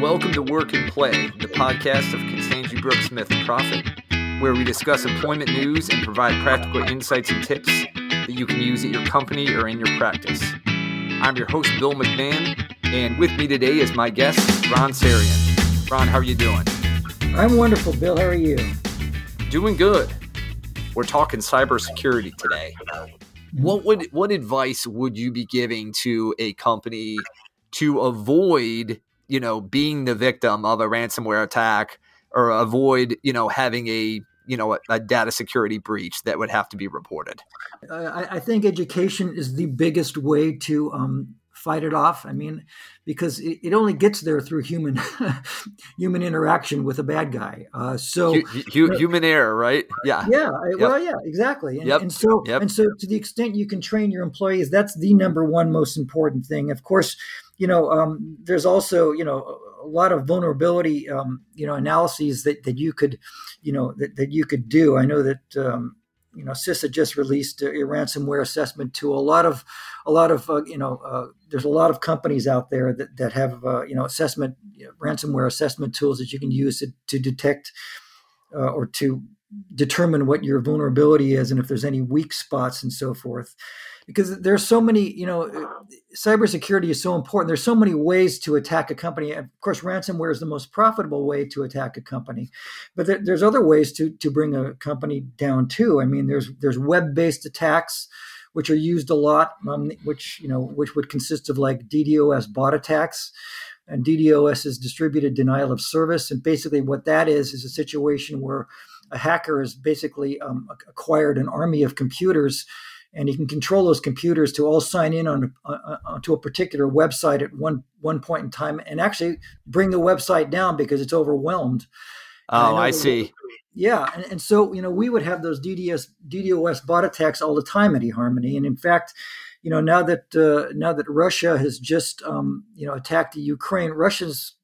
Welcome to Work and Play, the podcast of Constangy Brooks Smith Prophete, where we discuss employment news and provide practical insights and tips that you can use at your company or in your practice. I'm your host, Bill McMahon, and with me today is my guest, Ron Sarian. Ron, how are you doing? I'm wonderful, Bill. How are you? Doing good. We're talking cybersecurity today. What would what advice would you be giving to a company to avoid, you know, being the victim of a ransomware attack or avoid, you know, having a you know a, a data security breach that would have to be reported? I, I, think education is the biggest way to um, fight it off. I mean, because it, it only gets there through human human interaction with a bad guy. Uh, so human error, right? Yeah, yeah. Yep. Well, yeah, exactly. And, yep. and so yep. and so to the extent you can train your employees, that's the number one most important thing. Of course, you know, um, there's also you know a lot of vulnerability um, you know analyses that that you could you know that, that you could do. I know that. Um, you know, CISA just released a, ransomware assessment tool. A lot of, a lot of, uh, you know, uh, there's a lot of companies out there that, that have, uh, you know, assessment, you know, ransomware assessment tools that you can use to, to detect uh, or to determine what your vulnerability is and if there's any weak spots and so forth because there's so many you know cybersecurity is so important. There's so many ways to attack a company. Of course ransomware is the most profitable way to attack a company but there, there's other ways to to bring a company down too. I mean there's there's web-based attacks which are used a lot um, which you know which would consist of like ddos bot attacks and DDoS is distributed denial of service. And basically, what that is is a situation where a hacker has basically um, acquired an army of computers and he can control those computers to all sign in on, uh, onto a particular website at one one point in time, and actually bring the website down because it's overwhelmed. Oh, I, I see. Yeah, and, and so you know we would have those DDoS DDoS bot attacks all the time at eHarmony, and in fact, you know now that uh, now that Russia has just um, you know attacked the Ukraine, Russia's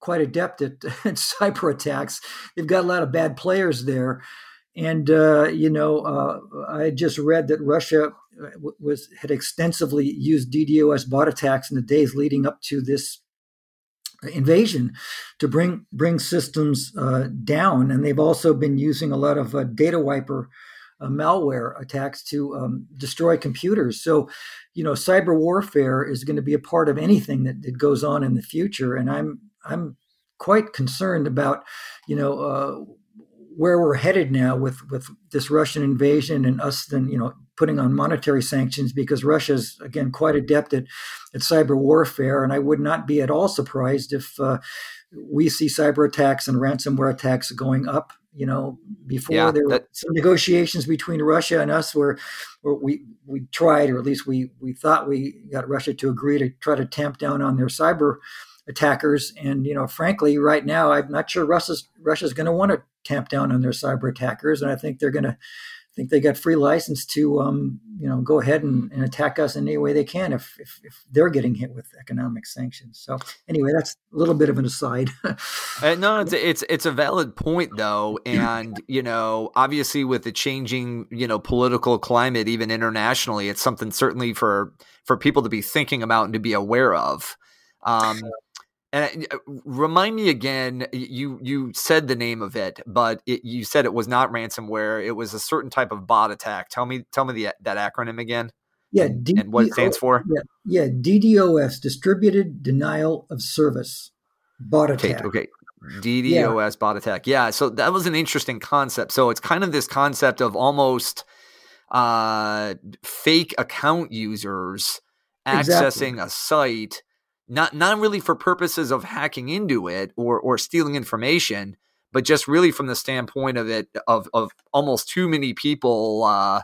quite adept at, at cyber attacks. They've got a lot of bad players there. And uh, you know, uh, I just read that Russia uh, was had extensively used DDoS bot attacks in the days leading up to this invasion to bring bring systems uh, down, and they've also been using a lot of uh, data wiper uh, malware attacks to um, destroy computers. So, you know, cyber warfare is going to be a part of anything that, that goes on in the future, and I'm I'm quite concerned about, you know where we're headed now with with this Russian invasion and us then you know putting on monetary sanctions because Russia's again quite adept at, at cyber warfare, and I would not be at all surprised if uh, we see cyber attacks and ransomware attacks going up. You know, before yeah, there that- were some negotiations between Russia and us where, where we we tried, or at least we we thought we got Russia to agree to try to tamp down on their cyber attackers. And you know, frankly, right now, I'm not sure Russia's Russia's going to want to tamp down on their cyber attackers, and I think they're going to I think they got free license to um, you know go ahead and, and, attack us in any way they can if, if, if they're getting hit with economic sanctions. So anyway, that's a little bit of an aside. uh, no, it's it's it's a valid point though, and you know obviously with the changing you know political climate even internationally, it's something certainly for for people to be thinking about and to be aware of. Um, and uh, remind me again, you you said the name of it, but it, you said it was not ransomware. It was a certain type of bot attack. Tell me tell me the, that acronym again. Yeah, D- and what it stands for. Yeah, yeah, DDoS, Distributed Denial of Service Bot Attack. Okay, okay. DDoS yeah. bot attack. Yeah, so that was an interesting concept. So it's kind of this concept of almost uh, fake account users accessing exactly. a site not not really for purposes of hacking into it or or stealing information, but just really from the standpoint of it of of almost too many people uh,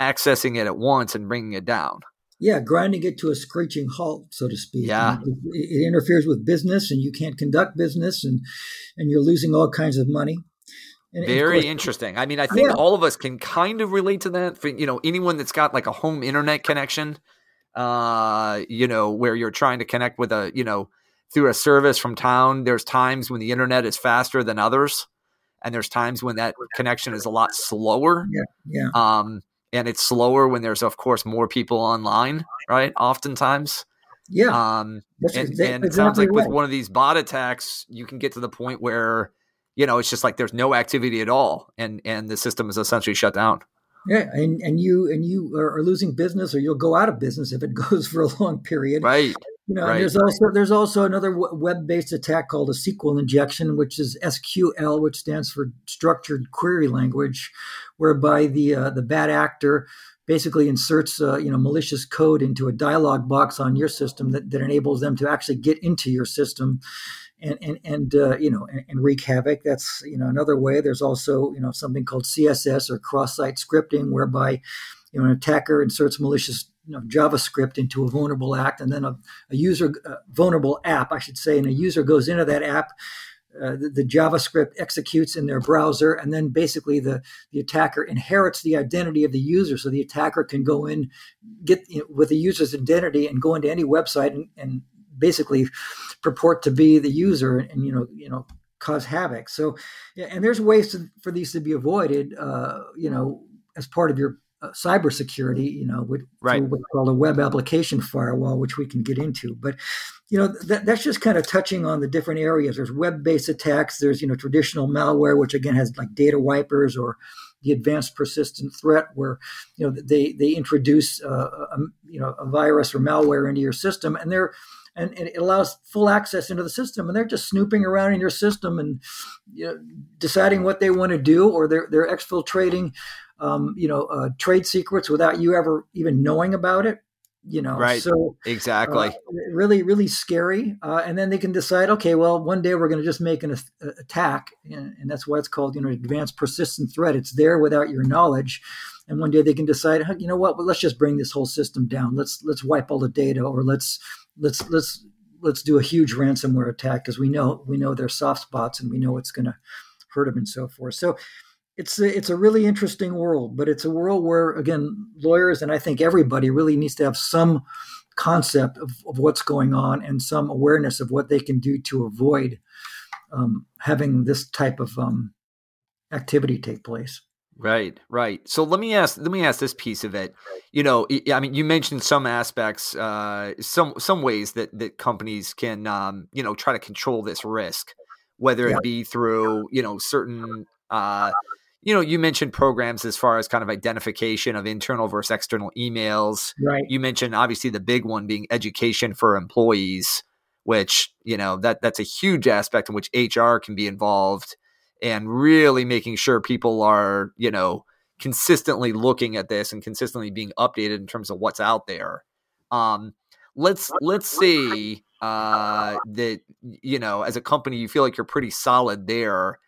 accessing it at once and bringing it down. Yeah, grinding it to a screeching halt, so to speak. Yeah, it, it interferes with business, and you can't conduct business, and and you're losing all kinds of money. And, Very course, interesting. I mean, I think yeah. all of us can kind of relate to that. For you know, anyone that's got like a home internet connection, uh, you know, where you're trying to connect with a, you know, through a service from town. There's times when the internet is faster than others, and there's times when that connection is a lot slower. Yeah, yeah. Um, and it's slower when there's, of course, more people online, right? Oftentimes. Yeah. Um, and, and it sounds like right. with one of these bot attacks, you can get to the point where, you know, it's just like there's no activity at all, and and the system is essentially shut down. Yeah, and, and you and you are losing business, or you'll go out of business if it goes for a long period. Right. You know, right. there's also there's also another web-based attack called a SQL injection, which is SQL, which stands for Structured Query Language, whereby the uh, the bad actor basically inserts uh, you know malicious code into a dialog box on your system that, that enables them to actually get into your system and and, and uh, you know and, and, wreak havoc. That's you know another way. There's also you know something called CSS or cross-site scripting, whereby you know an attacker inserts malicious you know, JavaScript into a vulnerable act, and then a, a user a vulnerable app, I should say, and a user goes into that app. Uh, the, the, JavaScript executes in their browser, and then basically the, the attacker inherits the identity of the user. So the attacker can go in, get you know, with the user's identity, and go into any website and, and basically purport to be the user, and, and you know, you know, cause havoc. So, and there's ways to, for these to be avoided. Uh, you know, as part of your uh, cybersecurity, you know, with right. what's called a web application firewall, which we can get into. But you know, that, that's just kind of touching on the different areas. There's web-based attacks. There's you know traditional malware, which again has like data wipers or the advanced persistent threat, where you know they they introduce uh, a, you know a virus or malware into your system, and they're and, and, it allows full access into the system and they're just snooping around in your system and you know, deciding what they want to do or they're, they're exfiltrating um, you know, uh, trade secrets without you ever even knowing about it. You know, right? So exactly, uh, really, really scary. Uh, and then they can decide, okay, well, one day we're going to just make an a- attack, and, and, that's why it's called, you know, advanced persistent threat. It's there without your knowledge, and one day they can decide, you know what, well, let's just bring this whole system down. Let's let's wipe all the data, or let's let's let's let's do a huge ransomware attack because we know we know their soft spots and we know it's going to hurt them and so forth. So it's a, it's a really interesting world, but it's a world where again lawyers and I think everybody really needs to have some concept of, of what's going on and some awareness of what they can do to avoid um, having this type of um, activity take place. Right, right. So let me ask let me ask this piece of it. You know, I mean, you mentioned some aspects, uh, some some ways that that companies can, um, you know, try to control this risk, whether it be through you know certain uh, you know, you mentioned programs as far as kind of identification of internal versus external emails. Right. You mentioned obviously the big one being education for employees, which, you know, that that's a huge aspect in which HR can be involved and really making sure people are, you know, consistently looking at this and consistently being updated in terms of what's out there. Um, let's let's see uh, that you know, as a company, you feel like you're pretty solid there.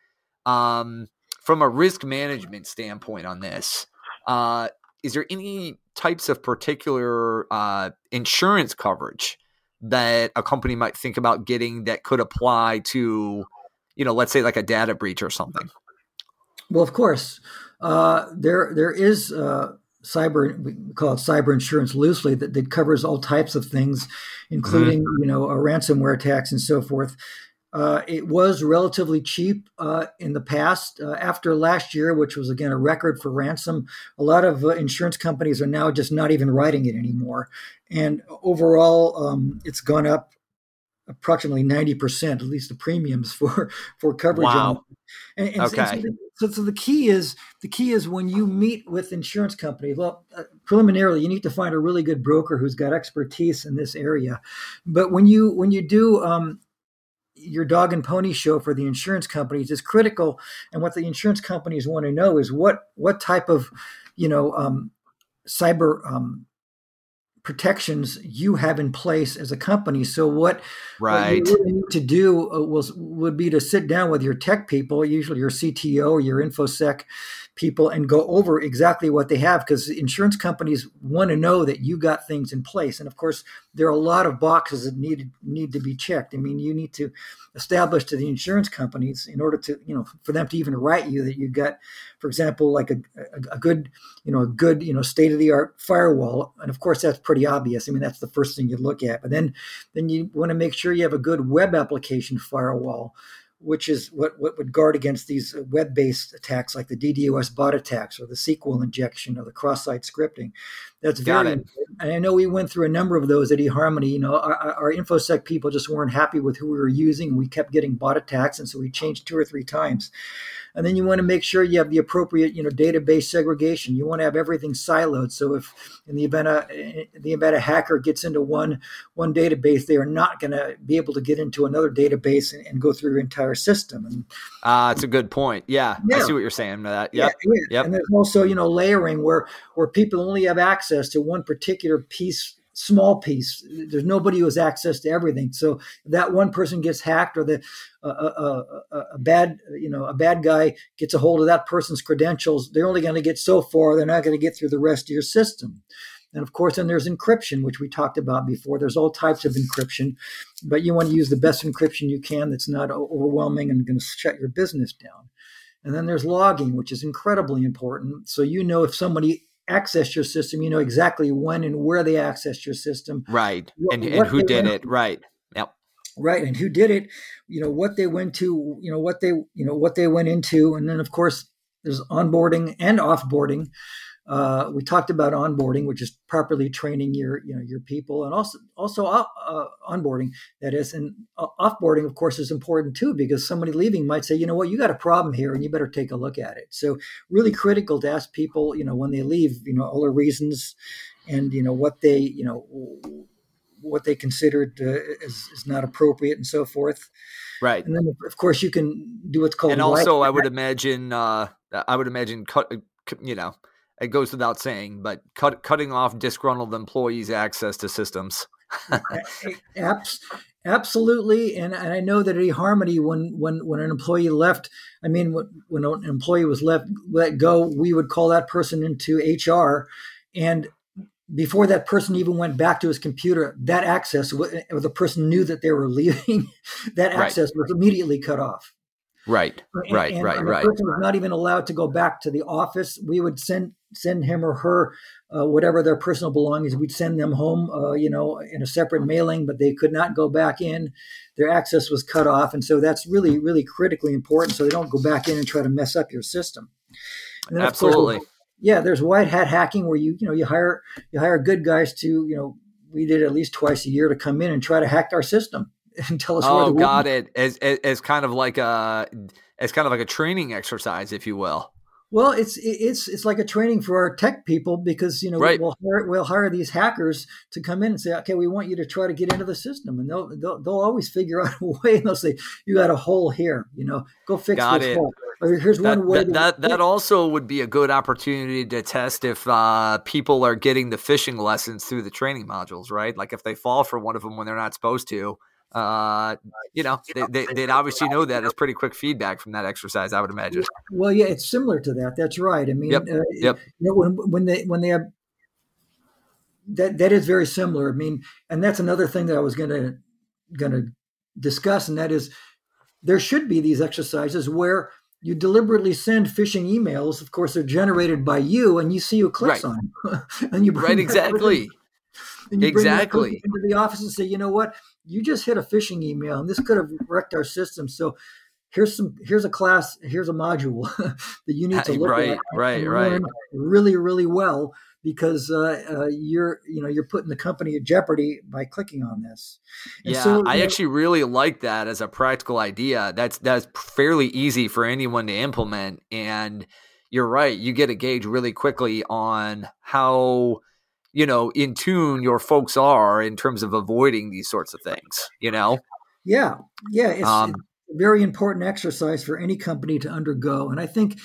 Um, from a risk management standpoint on this, uh, is there any types of particular uh, insurance coverage that a company might think about getting that could apply to, you know, let's say like a data breach or something? Well, of course, uh, there there is uh, cyber we call it cyber insurance loosely that, that covers all types of things, including mm-hmm. you know a ransomware attacks and so forth. Uh, it was relatively cheap uh, in the past. Uh, after last year, which was again a record for ransom, a lot of uh, insurance companies are now just not even writing it anymore. And overall, um, it's gone up approximately 90%, at least the premiums for, for coverage. Wow. And, and, okay. And so, so, so, the key is the key is when you meet with insurance companies. Well, uh, preliminarily, you need to find a really good broker who's got expertise in this area. But when you when you do um, your dog and pony show for the insurance companies is critical and what the insurance companies want to know is what what type of you know um, cyber um, protections you have in place as a company so what, right. what you really need to do uh, was would be to sit down with your tech people usually your cto or your infosec people and go over exactly what they have because insurance companies want to know that you got things in place. And of course, there are a lot of boxes that need need to be checked. I mean, you need to establish to the insurance companies in order to you know for them to even write you that you got, for example, like a, a, a good you know a good you know state of the art firewall. And of course, that's pretty obvious. I mean, that's the first thing you look at. But then then you want to make sure you have a good web application firewall which is what, what would guard against these web-based attacks like the DDoS bot attacks or the SQL injection or the cross-site scripting. That's very. And I know we went through a number of those at eHarmony. You know, our, our infosec people just weren't happy with who we were using. And we kept getting bot attacks, and so we changed two or three times and then you want to make sure you have the appropriate you know database segregation you want to have everything siloed so if in the event a the event a hacker gets into one one database they are not going to be able to get into another database and, and go through your entire system and uh, it's a good point yeah, yeah. i see what you're saying that yep. Yeah, yeah. yep. and there's also you know layering where where people only have access to one particular piece small piece. There's nobody who has access to everything. So that one person gets hacked, or the uh, uh, uh, a bad you know a bad guy gets a hold of that person's credentials. They're only going to get so far. They're not going to get through the rest of your system. And of course, then there's encryption, which we talked about before. There's all types of encryption, but you want to use the best encryption you can that's not overwhelming and going to shut your business down. And then there's logging, which is incredibly important. So you know if somebody access your system, you know exactly when and where they accessed your system. Right. What, and, and who did it. Right. Yep. Right. And who did it, you know, what they went to, you know, what they, you know, what they went into. And then of course there's onboarding and offboarding. Uh, we talked about onboarding, which is properly training your you know your people, and also also uh, uh, onboarding that is, and uh, offboarding, of course, is important too because somebody leaving might say, you know what, you got a problem here, and you better take a look at it. So really critical to ask people, you know, when they leave, you know, all the reasons, and you know what they you know what they considered uh, is, is not appropriate and so forth. Right. And then of course you can do what's called. And also, I would imagine, uh, I would imagine, cut, you know it goes without saying, but cut, cutting off disgruntled employees' access to systems. Absolutely, and, and I know that at eHarmony, when when when an employee left, I mean, when, when an employee was left let go, we would call that person into HR, and before that person even went back to his computer, that access, or the person knew that they were leaving, that access right. was immediately cut off. Right, and, right, and, right, and right. The person was not even allowed to go back to the office. We would send send him or her uh, whatever their personal belongings. We'd send them home, uh, you know, in a separate mailing, but they could not go back in. Their access was cut off, and so that's really, really critically important. So they don't go back in and try to mess up your system. Absolutely. Course, yeah, there's white hat hacking where you you know you hire you hire good guys to you know we did at least twice a year to come in and try to hack our system and tell us. Oh, got it. As, as, as kind of like a as kind of like a training exercise, if you will. Well, it's it's it's like a training for our tech people because you know right. we'll hire, we'll hire these hackers to come in and say, okay, we want you to try to get into the system, and they'll they'll, they'll always figure out a way, and they'll say, you got a hole here, you know, go fix Got this it. hole. Or here's that, one way. That that, that, also would be a good opportunity to test if uh, people are getting the phishing lessons through the training modules, right? Like if they fall for one of them when they're not supposed to, uh, you know, they, they, would obviously know that as pretty quick feedback from that exercise, I would imagine. Well, yeah, it's similar to that. That's right. I mean, yep. Uh, yep. You know, when, when they, when they have, that, that is very similar. I mean, and that's another thing that I was going to, going to discuss. And that is there should be these exercises where you deliberately send phishing emails. Of course, they're generated by you and you see who clicks right. on them. and you right, exactly. And you exactly. into the office and say, you know what? You just hit a phishing email, and this could have wrecked our system. So here's some here's a class, here's a module that you need to look right, at right, right, really, really well because uh, uh, you're you know you're putting the company at jeopardy by clicking on this. And yeah, so, I know, actually really like that as a practical idea. That's that's fairly easy for anyone to implement, and you're right. You get a gauge really quickly on how you know in tune your folks are in terms of avoiding these sorts of things you know? Yeah yeah it's, um, it's a very important exercise for any company to undergo and i think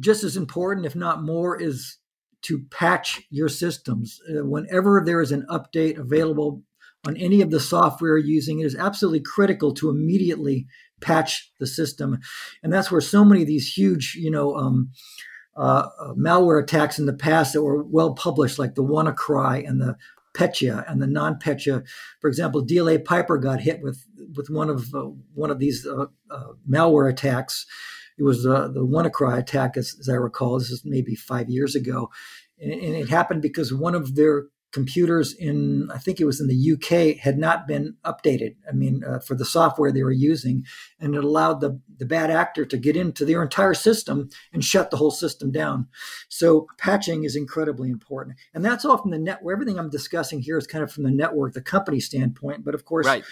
just as important if not more is to patch your systems. Uh, whenever there is an update available on any of the software you're using it is absolutely critical to immediately patch the system and that's where so many of these huge you know um, uh, malware attacks in the past that were well published, like the WannaCry and the Petya and the NotPetya. For example, DLA Piper got hit with with one of uh, one of these uh, uh malware attacks. It was uh, the WannaCry attack, as, as, I recall. This is maybe five years ago, and, and, it happened because one of their computers in I think it was in the UK had not been updated. I mean, uh, for the software they were using, and it allowed the the bad actor to get into their entire system and shut the whole system down. So patching is incredibly important, and that's all from the net. Everything I'm discussing here is kind of from the network, the company standpoint, but of course. Right.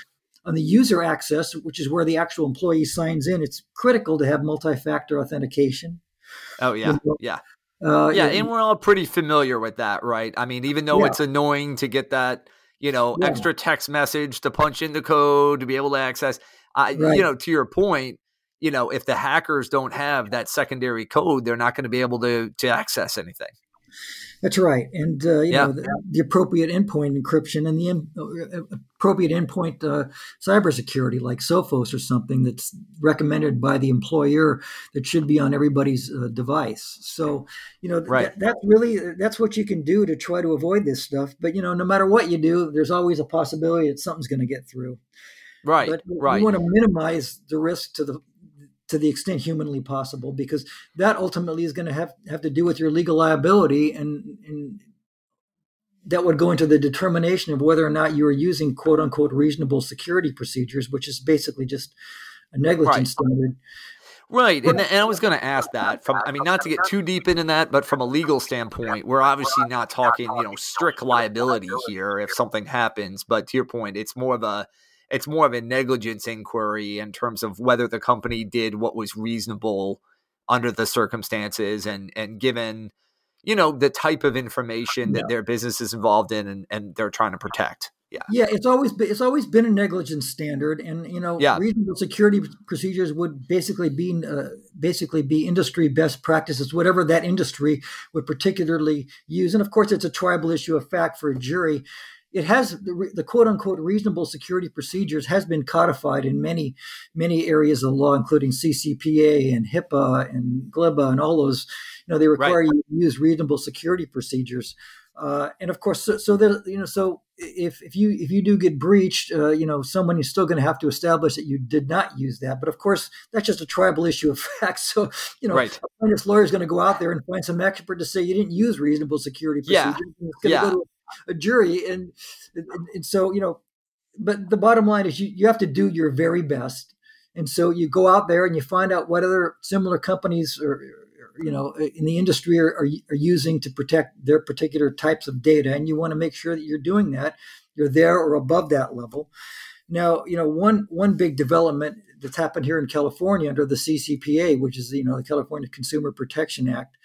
On the user access, which is where the actual employee signs in, it's critical to have multi-factor authentication. Oh yeah, yeah. Uh, yeah, and we're all pretty familiar with that, right? I mean, even though yeah. it's annoying to get that, you know, yeah. extra text message to punch in the code to be able to access, uh, right. you know, to your point, you know, if the hackers don't have that secondary code, they're not going to be able to to access anything. That's right, and uh, you yeah. know the, the, appropriate endpoint encryption and the in, uh, appropriate endpoint uh, cybersecurity, like Sophos or something that's recommended by the employer that should be on everybody's uh, device. So, you know, right. That, that's really that's what you can do to try to avoid this stuff. But you know, no matter what you do, there's always a possibility that something's going to get through. Right, but right. You want to minimize the risk to the to the extent humanly possible, because that ultimately is going to have, have to do with your legal liability and, and that would go into the determination of whether or not you are using quote unquote reasonable security procedures, which is basically just a negligence right. standard. Right, and, and I was going to ask that from. I mean, not to get too deep into that, but from a legal standpoint, we're obviously not talking, you know, strict liability here if something happens. But to your point, it's more of a it's more of a negligence inquiry in terms of whether the company did what was reasonable under the circumstances and and given you know the type of information that yeah. their business is involved in and, and they're trying to protect yeah yeah it's always been it's always been a negligence standard and you know yeah. reasonable security procedures would basically be uh, basically be industry best practices whatever that industry would particularly use and of course it's a triable issue of fact for a jury it has the, the, quote unquote reasonable security procedures has been codified in many many areas of law, including CCPA and HIPAA and GLBA and all those. You know, they require right. you to use reasonable security procedures. Uh, and of course, so, so there, you know, so if, if you if you do get breached, uh, you know, someone is still going to have to establish that you did not use that. But of course, that's just a triable issue of fact. So you know, right. a plaintiff's lawyer is going to go out there and find some expert to say you didn't use reasonable security procedures. Yeah. yeah. Go a jury, and, and, and so you know. But the bottom line is you, you have to do your very best, and so you go out there and you find out what other similar companies or you know in the industry are, are, are, using to protect their particular types of data and you want to make sure that you're doing that you're there or above that level now you know one one big development that's happened here in california under the ccpa which is you know the california consumer protection act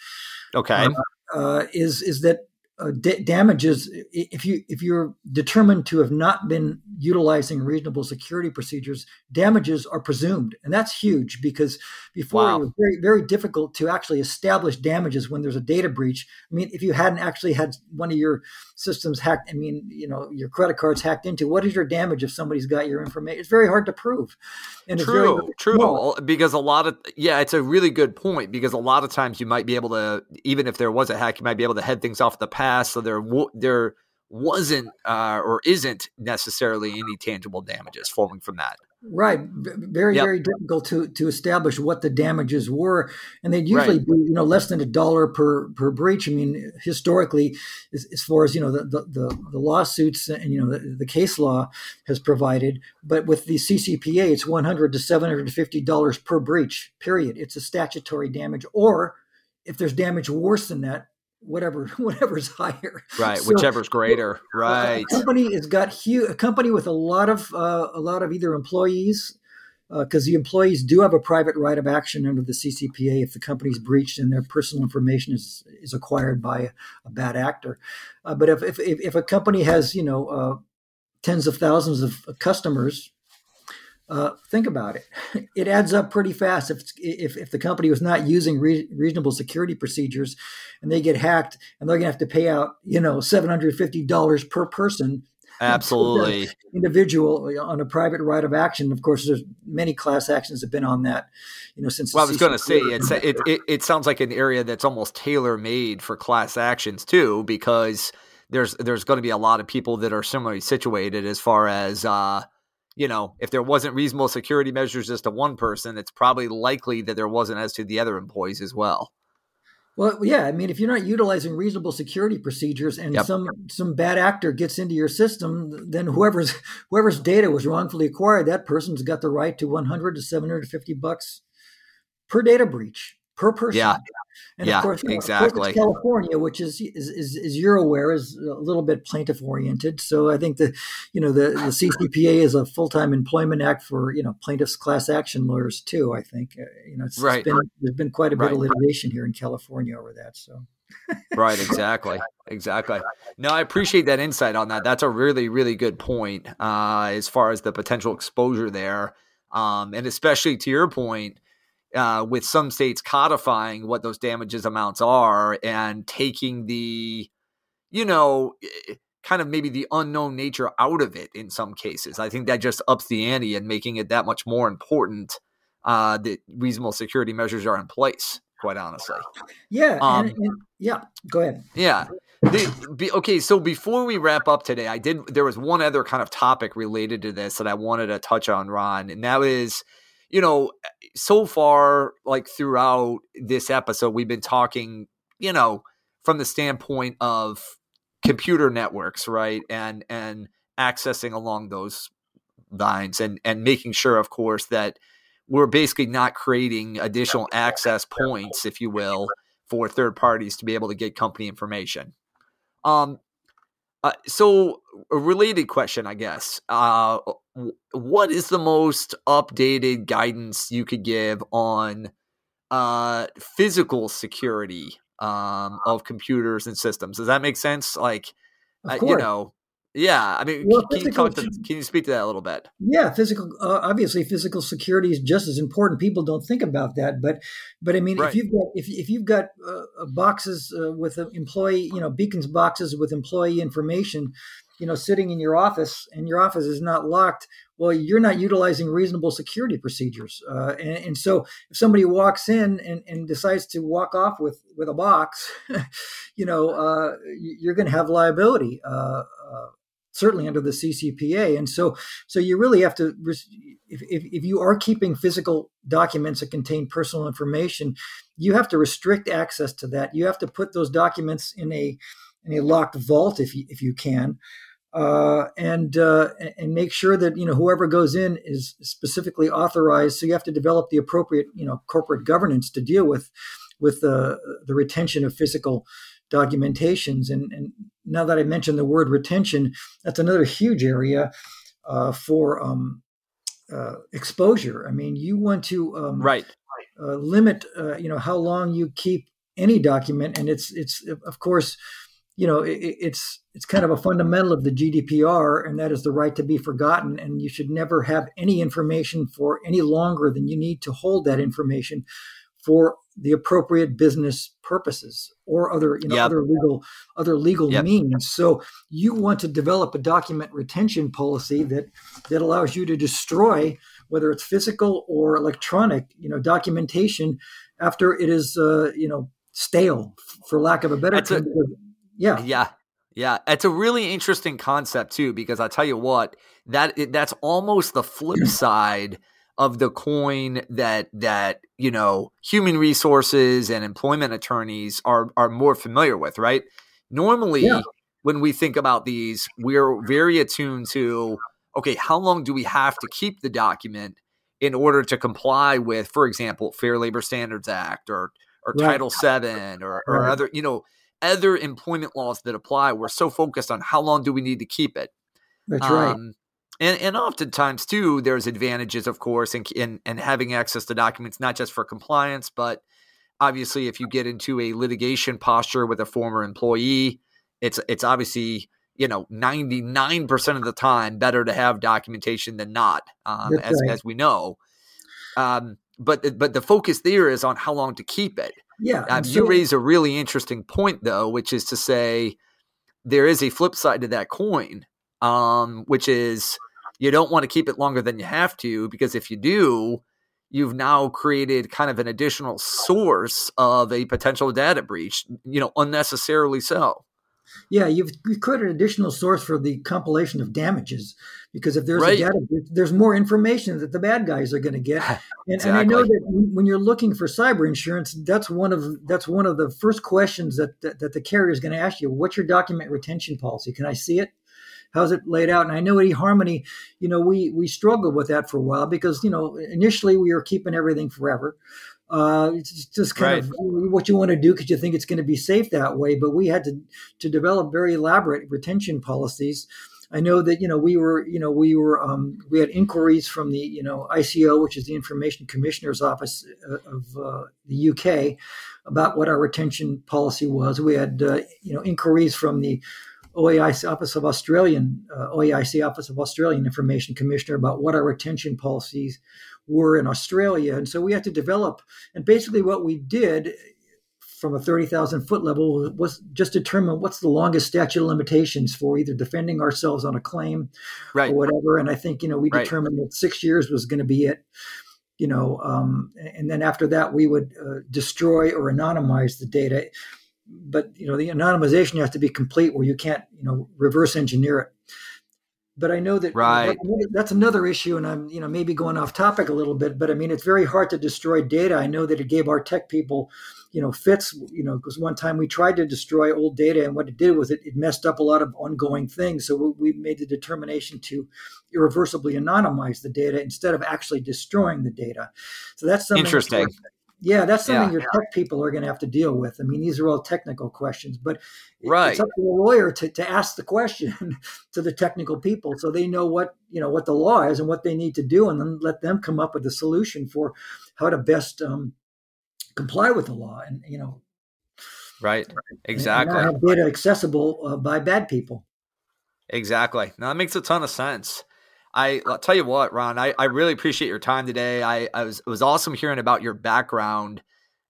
okay uh, uh, is is that Uh, d- damages if you if you're determined to have not been utilizing reasonable security procedures damages are presumed and that's huge because before wow. it was very very difficult to actually establish damages when there's a data breach i mean if you hadn't actually had one of your systems hacked i mean you know your credit cards hacked into what is your damage if somebody's got your information it's very hard to prove and true very, true small. because a lot of yeah it's a really good point because a lot of times you might be able to even if there was a hack you might be able to head things off the past so there there wasn't uh, or isn't necessarily any tangible damages flowing from that Right, very yep. very difficult to to establish what the damages were, and they'd usually right. be you know less than a dollar per per breach. I mean, historically, as, as far as you know the, the the, lawsuits and you know the, the, case law has provided, but with the CCPA, it's one hundred to seven hundred and fifty dollars per breach. Period. It's a statutory damage, or if there's damage worse than that, whatever whatever's higher right so, whichever's greater right a company has got huge a company with a lot of uh, a lot of either employees because uh, the employees do have a private right of action under the CCPA if the company's breached and their personal information is is acquired by a, a bad actor. Uh, but if, if if a company has you know uh, tens of thousands of customers uh, think about it. It adds up pretty fast. If, if, if the company was not using re- reasonable security procedures and they get hacked and they're going to have to pay out, you know, $750 per person. Absolutely. Individual on a private right of action. Of course, there's many class actions have been on that, you know, since. Well, I was going to say, it's, it, it, it sounds like an area that's almost tailor made for class actions too, because there's, there's going to be a lot of people that are similarly situated as far as, uh, you know, if there wasn't reasonable security measures as to one person, it's probably likely that there wasn't as to the other employees as well. Well, yeah, I mean, if you're not utilizing reasonable security procedures and yep. some some bad actor gets into your system, then whoever's whoever's data was wrongfully acquired, that person's got the right to 100 to 750 bucks per data breach per person. Yeah. And yeah, of course, exactly. Of course California, which is, is, is, is, you're aware, is a little bit plaintiff oriented. So I think the, you know, the, the CCPA is a full time employment act for you know plaintiffs class action lawyers too. I think uh, you know, it's, right. It's been, there's been quite a bit right. of litigation here in California over that. So. right, exactly, exactly. No, I appreciate that insight on that. That's a really, really good point uh, as far as the potential exposure there, um, and especially to your point uh, with some states codifying what those damages amounts are and taking the, you know, eh, kind of maybe the unknown nature out of it in some cases. I think that just ups the ante and making it that much more important uh, that reasonable security measures are in place. Quite honestly, yeah, um, and, and, yeah. Go ahead. Yeah. The, be, okay, so before we wrap up today, I did. There was one other kind of topic related to this that I wanted to touch on, Ron, and that is you know, so far, like throughout this episode, we've been talking, you know, from the standpoint of computer networks, right? And and accessing along those lines and and making sure, of course, that we're basically not creating additional access points, if you will, for third parties to be able to get company information. Um, uh, so a related question, I guess. Uh, what is the most updated guidance you could give on uh, physical security um, of computers and systems? Does that make sense? Like, uh, you know, yeah, I mean, well, can, you talk to, can you speak to that a little bit? Yeah, physical. Uh, obviously, physical security is just as important. People don't think about that, but but I mean, right. if you've got if, if you've got uh, uh boxes uh, with employee, you know, beacons boxes with employee information, you know, sitting in your office, and your office is not locked, well, you're not utilizing reasonable security procedures. Uh, and, and, so, if somebody walks in and, and, decides to walk off with with a box, you know, uh, you're going to have liability certainly under the CCPA. And so, so you really have to, if, if, if, you are keeping physical documents that contain personal information, you have to restrict access to that. You have to put those documents in a in a locked vault if you if you can. Uh, and uh, and make sure that you know whoever goes in is specifically authorized. So you have to develop the appropriate you know corporate governance to deal with with the the retention of physical documentations. And, and now that I mentioned the word retention, that's another huge area uh, for um, uh, exposure. I mean, you want to um, right uh, limit, uh, you know, how long you keep any document, and it's it's of course, you know, it, it's it's kind of a fundamental of the GDPR, and that is the right to be forgotten. And you should never have any information for any longer than you need to hold that information for the appropriate business purposes or other you know yep. other legal other legal yep. means so you want to develop a document retention policy that that allows you to destroy whether it's physical or electronic you know documentation after it is uh, you know stale for lack of a better term a, yeah yeah yeah, it's a really interesting concept too because I tell you what, that that's almost the flip side of the coin that that you know human resources and employment attorneys are are more familiar with right normally yeah. when we think about these we're very attuned to okay how long do we have to keep the document in order to comply with for example fair labor standards act or or right. title 7 or, or right. other you know other employment laws that apply we're so focused on how long do we need to keep it that's um, right and, and oftentimes too, there's advantages, of course, in, in, in having access to documents, not just for compliance, but obviously if you get into a litigation posture with a former employee, it's it's obviously you know 99% of the time better to have documentation than not, um, as right. as we know. Um, but but the focus there is on how long to keep it. Yeah, um, you raise a really interesting point though, which is to say there is a flip side to that coin, um, which is you don't want to keep it longer than you have to because if you do, you've now created kind of an additional source of a potential data breach, you know, unnecessarily so. Yeah, you've you've created an additional source for the compilation of damages because if there's right. a data there's more information that the bad guys are going to get. And, exactly. and, I know that when you're looking for cyber insurance, that's one of that's one of the first questions that that, that the carrier is going to ask you. What's your document retention policy? Can I see it? How's it laid out? And I know at eHarmony, you know, we we struggled with that for a while because you know initially we were keeping everything forever. Uh, it's just kind right. of what you want to do because you think it's going to be safe that way. But we had to to develop very elaborate retention policies I know that you know we were you know we were um, we had inquiries from the you know ICO, which is the Information Commissioner's Office uh, of uh, the UK, about what our retention policy was. We had uh, you know inquiries from the OAIC Office of Australian uh, OAIC Office of Australian Information Commissioner about what our retention policies were in Australia, and so we had to develop. And basically, what we did from a 30,000 foot level was just determine what's the longest statute of limitations for either defending ourselves on a claim right. or whatever. And I think, you know, we right. determined that six years was going to be it, you know, um, and then after that, we would uh, destroy or anonymize the data. But, you know, the anonymization has to be complete where you can't, you know, reverse engineer it but I know that right. that's another issue, and I'm you know maybe going off topic a little bit, but I mean it's very hard to destroy data. I know that it gave our tech people you know fits you know because one time we tried to destroy old data and what it did was it, it messed up a lot of ongoing things so we made the determination to irreversibly anonymize the data instead of actually destroying the data so that's something interesting yeah, that's something yeah. your tech people are going to have to deal with. I mean, these are all technical questions, but right. it's up to the lawyer to, to ask the question to the technical people so they know what you know what the law is and what they need to do, and then let them come up with a solution for how to best um, comply with the law and you know right exactly and have data accessible uh, by bad people exactly now that makes a ton of sense I, will tell you what, Ron, I, I really appreciate your time today. I, I was, it was awesome hearing about your background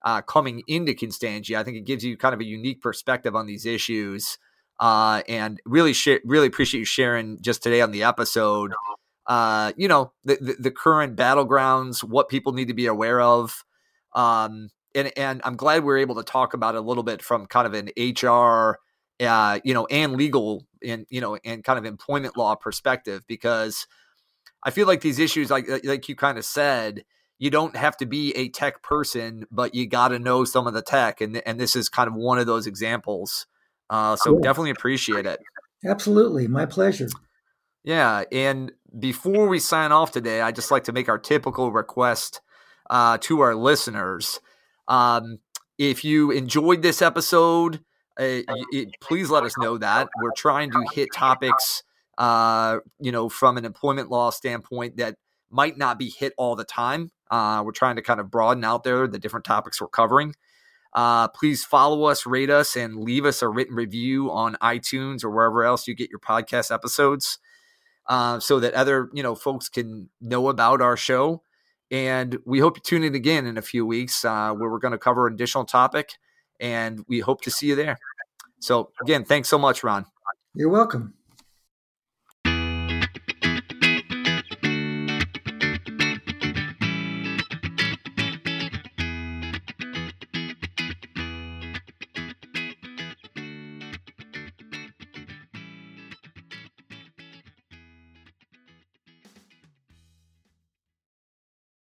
uh, coming into Constangy. I think it gives you kind of a unique perspective on these issues. Uh, and really, sh- really appreciate you sharing just today on the episode. Uh, you know, the, the, the current battlegrounds, what people need to be aware of, um, and and I'm glad we are able to talk about it a little bit from kind of an HR, uh, you know, and legal and you know, and kind of employment law perspective because I feel like these issues, like like you kind of said, you don't have to be a tech person, but you got to know some of the tech, and and this is kind of one of those examples. Uh, so cool. definitely appreciate it. Absolutely, my pleasure. Yeah, and before we sign off today, I just like to make our typical request uh, to our listeners. Um, if you enjoyed this episode, uh, it, please let us know that we're trying to hit topics, uh, you know, from an employment law standpoint that might not be hit all the time. Uh, we're trying to kind of broaden out there the different topics we're covering. Uh, please follow us, rate us, and leave us a written review on iTunes or wherever else you get your podcast episodes, uh, so that other you know folks can know about our show. And we hope you tune in again in a few weeks uh, where we're going to cover an additional topic. And we hope to see you there. So, again, thanks so much, Ron. You're welcome.